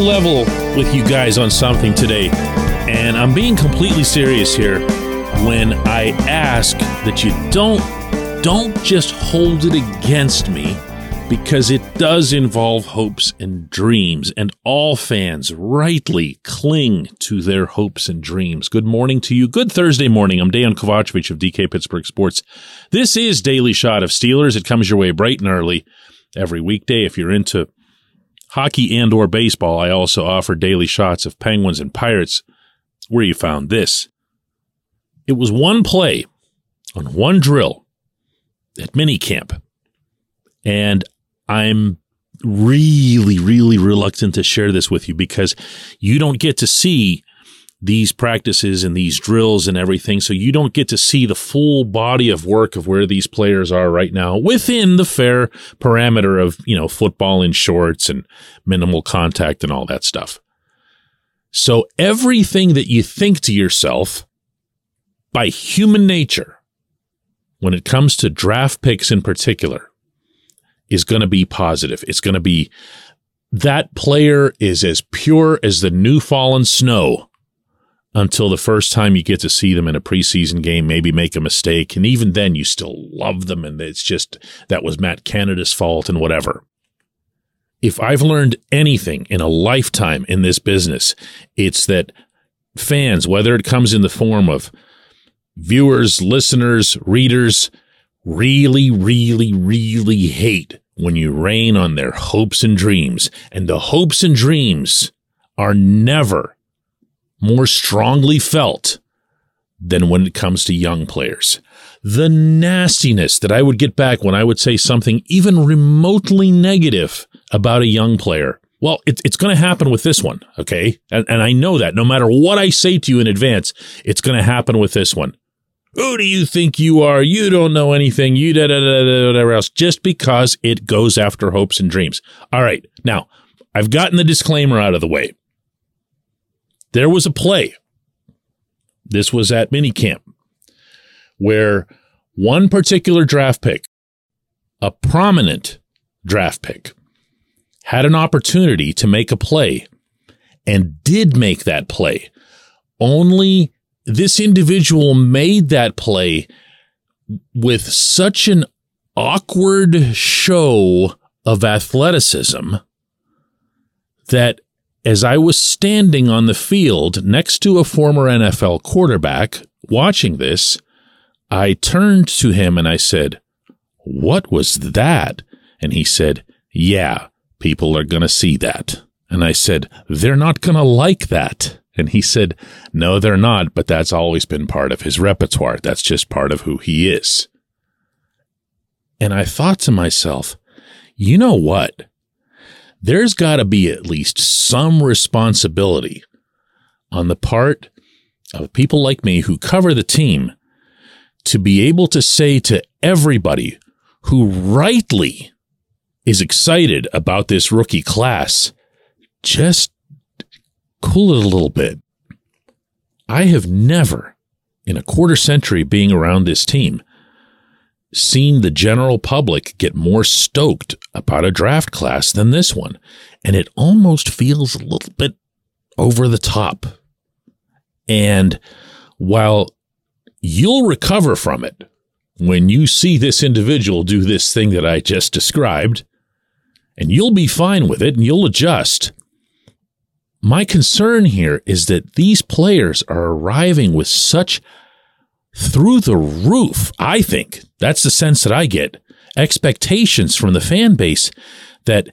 level with you guys on something today, and I'm being completely serious here when I ask that you don't don't just hold it against me because it does involve hopes and dreams, and all fans rightly cling to their hopes and dreams. Good morning to you. Good Thursday morning. I'm Dejan Kovacevic of DK Pittsburgh Sports. This is Daily Shot of Steelers. It comes your way bright and early every weekday. If you're into hockey and or baseball, I also offer daily shots of Penguins and Pirates where you found this. It was one play on one drill at minicamp. And I'm really, really reluctant to share this with you because you don't get to see these practices and these drills and everything. So you don't get to see the full body of work of where these players are right now within the fair parameter of, you know, football in shorts and minimal contact and all that stuff. So everything that you think to yourself by human nature, when it comes to draft picks in particular, is going to be positive. It's going to be that player is as pure as the new fallen snow until the first time you get to see them in a preseason game, maybe make a mistake. And even then, you still love them. And it's just that was Matt Canada's fault and whatever. If I've learned anything in a lifetime in this business, it's that fans, whether it comes in the form of viewers, listeners, readers, really, really, really hate when you rain on their hopes and dreams. And the hopes and dreams are never more strongly felt than when it comes to young players. The nastiness that I would get back when I would say something even remotely negative about a young player. Well, it, it's going to happen with this one, okay? And, and I know that no matter what I say to you in advance, it's going to happen with this one. Who do you think you are? You don't know anything. You da da da da whatever else. Just because it goes after hopes and dreams. All right. Now, I've gotten the disclaimer out of the way. There was a play. This was at minicamp where one particular draft pick, a prominent draft pick, had an opportunity to make a play and did make that play. Only this individual made that play with such an awkward show of athleticism that as I was standing on the field next to a former NFL quarterback watching this, I turned to him and I said, What was that? And he said, Yeah, people are going to see that. And I said, They're not going to like that. And he said, No, they're not, but that's always been part of his repertoire. That's just part of who he is. And I thought to myself, you know what? There's got to be at least some responsibility on the part of people like me who cover the team to be able to say to everybody who rightly is excited about this rookie class, just cool it a little bit. I have never, in a quarter century being around this team, seen the general public get more stoked about a draft class than this one. And it almost feels a little bit over the top. And while you'll recover from it when you see this individual do this thing that I just described, and you'll be fine with it and you'll adjust. My concern here is that these players are arriving with such through the roof. I think that's the sense that I get. Expectations from the fan base that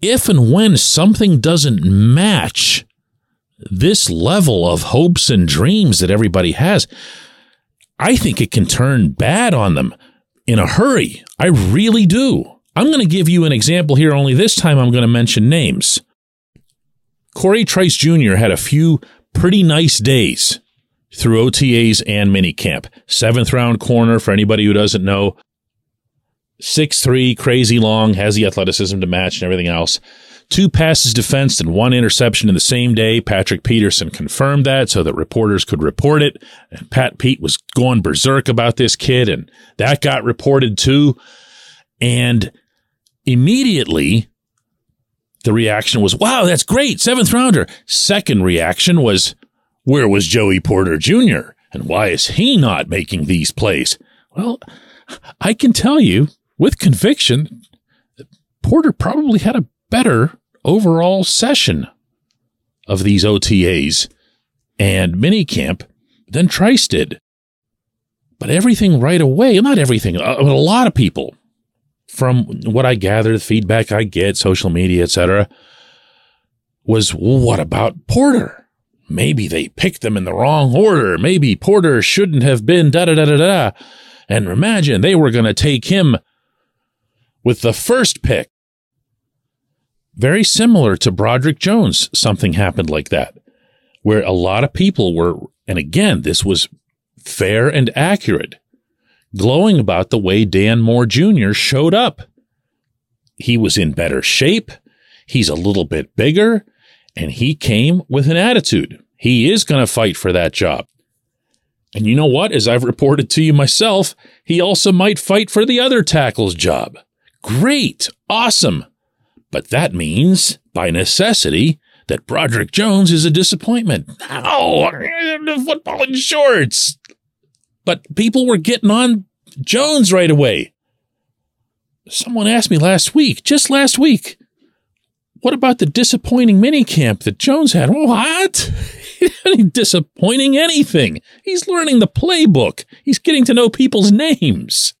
if and when something doesn't match this level of hopes and dreams that everybody has, I think it can turn bad on them in a hurry. I really do. I'm going to give you an example here, only this time I'm going to mention names. Corey Trice Jr. had a few pretty nice days through OTAs and minicamp. Seventh round corner for anybody who doesn't know. Six three, crazy long, has the athleticism to match and everything else. Two passes defensed and one interception in the same day. Patrick Peterson confirmed that so that reporters could report it. And Pat Pete was going berserk about this kid, and that got reported too. And immediately, the reaction was, wow, that's great, seventh rounder. Second reaction was, where was Joey Porter Jr.? And why is he not making these plays? Well, I can tell you with conviction, that Porter probably had a better overall session of these OTAs and minicamp than Trice did. But everything right away, not everything, uh, a, a lot of people, from what I gather, the feedback I get, social media, etc., was what about Porter? Maybe they picked them in the wrong order. Maybe Porter shouldn't have been da da da da da. And imagine they were going to take him with the first pick. Very similar to Broderick Jones, something happened like that, where a lot of people were, and again, this was fair and accurate, glowing about the way Dan Moore Jr. showed up. He was in better shape. He's a little bit bigger and he came with an attitude. He is going to fight for that job. And you know what? As I've reported to you myself, he also might fight for the other tackle's job. Great. Awesome. But that means, by necessity, that Broderick Jones is a disappointment. Oh, football in shorts. But people were getting on Jones right away. Someone asked me last week, just last week, what about the disappointing minicamp that Jones had? What? disappointing anything. He's learning the playbook. He's getting to know people's names.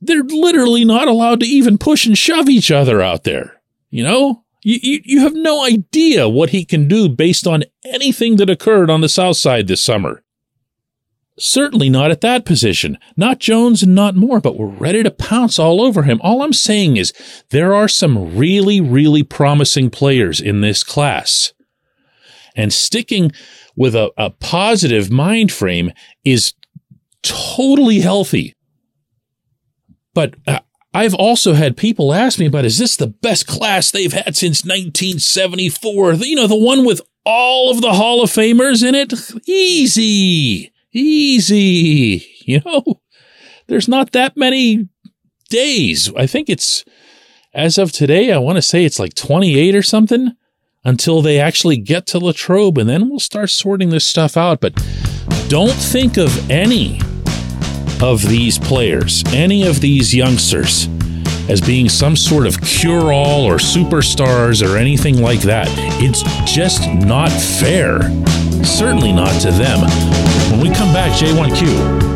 They're literally not allowed to even push and shove each other out there. You know, you, you, you have no idea what he can do based on anything that occurred on the South Side this summer. Certainly not at that position. Not Jones and not Moore, but we're ready to pounce all over him. All I'm saying is there are some really, really promising players in this class. And sticking with a, a positive mind frame is totally healthy. But uh, I've also had people ask me about is this the best class they've had since 1974? You know, the one with all of the Hall of Famers in it? Easy. Easy. You know, there's not that many days. I think it's, as of today, I want to say it's like 28 or something until they actually get to Latrobe, and then we'll start sorting this stuff out. But don't think of any of these players, any of these youngsters, as being some sort of cure all or superstars or anything like that. It's just not fair. Certainly not to them. When we come back, J1Q.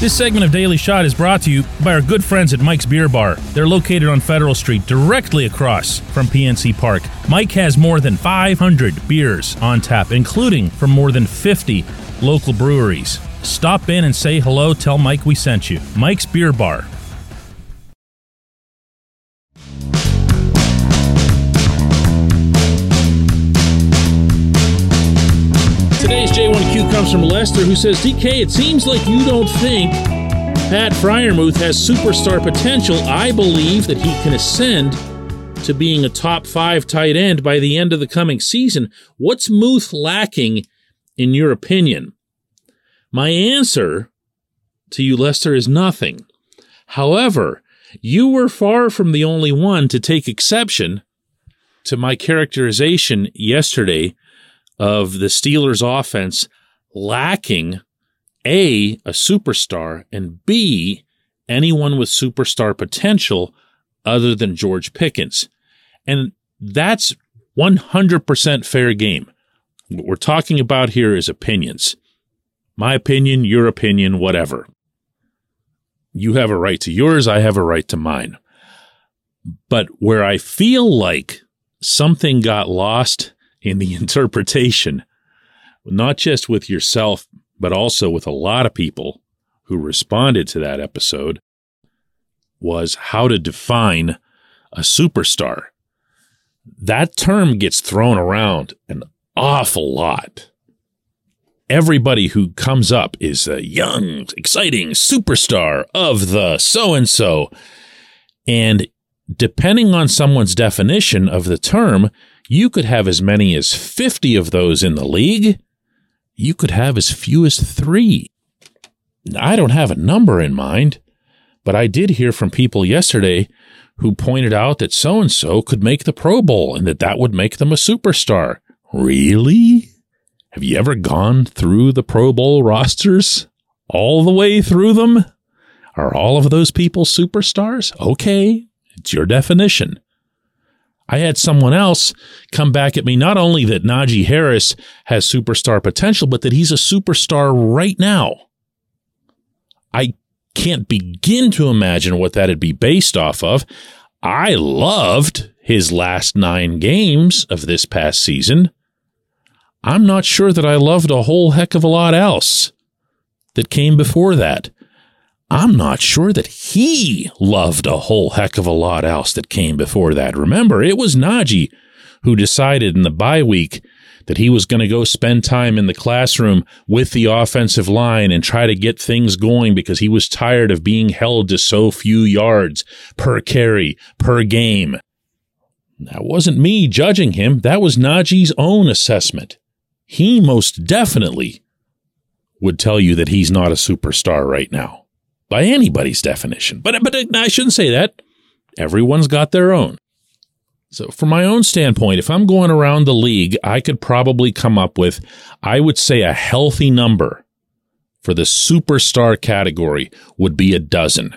This segment of Daily Shot is brought to you by our good friends at Mike's Beer Bar. They're located on Federal Street, directly across from PNC Park. Mike has more than 500 beers on tap, including from more than 50 local breweries. Stop in and say hello. Tell Mike we sent you. Mike's Beer Bar, Today's J1Q comes from Lester, who says, DK, it seems like you don't think Pat Freiermuth has superstar potential. I believe that he can ascend to being a top five tight end by the end of the coming season. What's Muth lacking, in your opinion? My answer to you, Lester, is nothing. However, you were far from the only one to take exception to my characterization yesterday of the Steelers offense lacking A, a superstar, and B, anyone with superstar potential other than George Pickens. And that's 100% fair game. What we're talking about here is opinions. My opinion, your opinion, whatever. You have a right to yours, I have a right to mine. But where I feel like something got lost in the interpretation, not just with yourself, but also with a lot of people who responded to that episode, was how to define a superstar. That term gets thrown around an awful lot. Everybody who comes up is a young, exciting superstar of the so and so. And depending on someone's definition of the term, you could have as many as 50 of those in the league. You could have as few as three. I don't have a number in mind, But I did hear from people yesterday who pointed out that so and so could make the Pro Bowl and that that would make them a superstar. Really? Have you ever gone through the Pro Bowl rosters? All the way through them? Are all of those people superstars? Okay, it's your definition. I had someone else come back at me not only that Najee Harris has superstar potential, but that he's a superstar right now. I can't begin to imagine what that'd be based off of. I loved his last nine games of this past season. I'm not sure that I loved a whole heck of a lot else that came before that. I'm not sure that he loved a whole heck of a lot else that came before that. Remember, it was Najee who decided in the bye week that he was going to go spend time in the classroom with the offensive line and try to get things going because he was tired of being held to so few yards per carry, per game. That wasn't me judging him. That was Najee's own assessment. He most definitely would tell you that he's not a superstar right now by anybody's definition. But, but I shouldn't say that. Everyone's got their own. So, from my own standpoint, if I'm going around the league, I could probably come up with, I would say, a healthy number for the superstar category would be a dozen.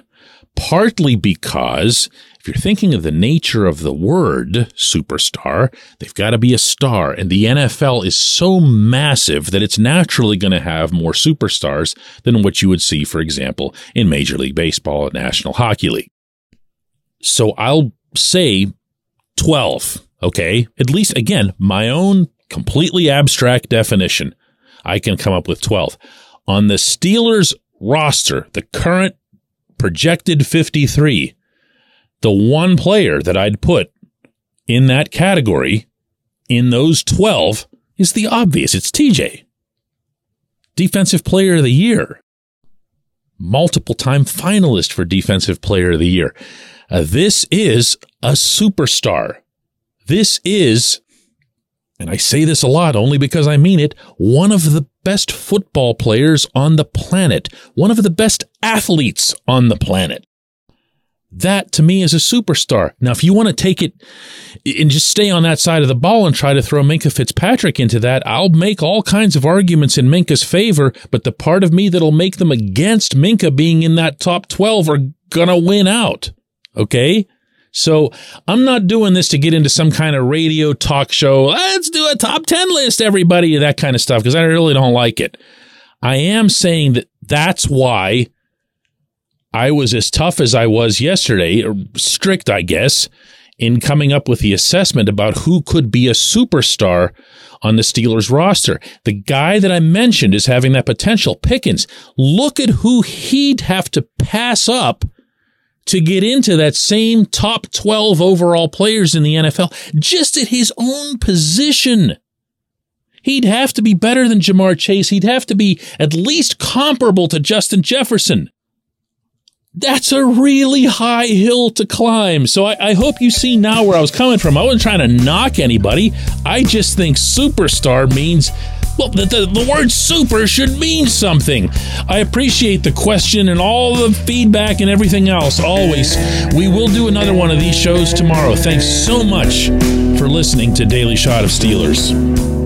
Partly because if you're thinking of the nature of the word superstar, they've got to be a star. And the NFL is so massive that it's naturally going to have more superstars than what you would see, for example, in Major League Baseball and National Hockey League. So I'll say 12. Okay. At least, again, my own completely abstract definition. I can come up with 12. On the Steelers roster, the current projected 53, the one player that I'd put in that category in those 12 is the obvious. It's TJ. Defensive Player of the Year. Multiple time finalist for Defensive Player of the Year. Uh, this is a superstar. This is, and I say this a lot only because I mean it, one of the best football players on the planet, one of the best athletes on the planet. That to me is a superstar. Now, if you want to take it and just stay on that side of the ball and try to throw Minkah Fitzpatrick into that, I'll make all kinds of arguments in Minkah's favor, but the part of me that'll make them against Minkah being in that top 12 are to win out. Okay. So I'm not doing this to get into some kind of radio talk show. Let's do a top 10 list, everybody, that kind of stuff, because I really don't like it. I am saying that that's why I was as tough as I was yesterday, or strict, I guess, in coming up with the assessment about who could be a superstar on the Steelers roster. The guy that I mentioned is having that potential, Pickens. Look at who he'd have to pass up to get into that same top 12 overall players in the NFL just at his own position. He'd have to be better than Ja'Marr Chase. He'd have to be at least comparable to Justin Jefferson. That's a really high hill to climb. So I, I, hope you see now where I was coming from. I wasn't trying to knock anybody. I just think superstar means well, the, the, the, word super should mean something. I appreciate the question and all the feedback and everything else. Always. We will do another one of these shows tomorrow. Thanks so much for listening to Daily Shot of Steelers.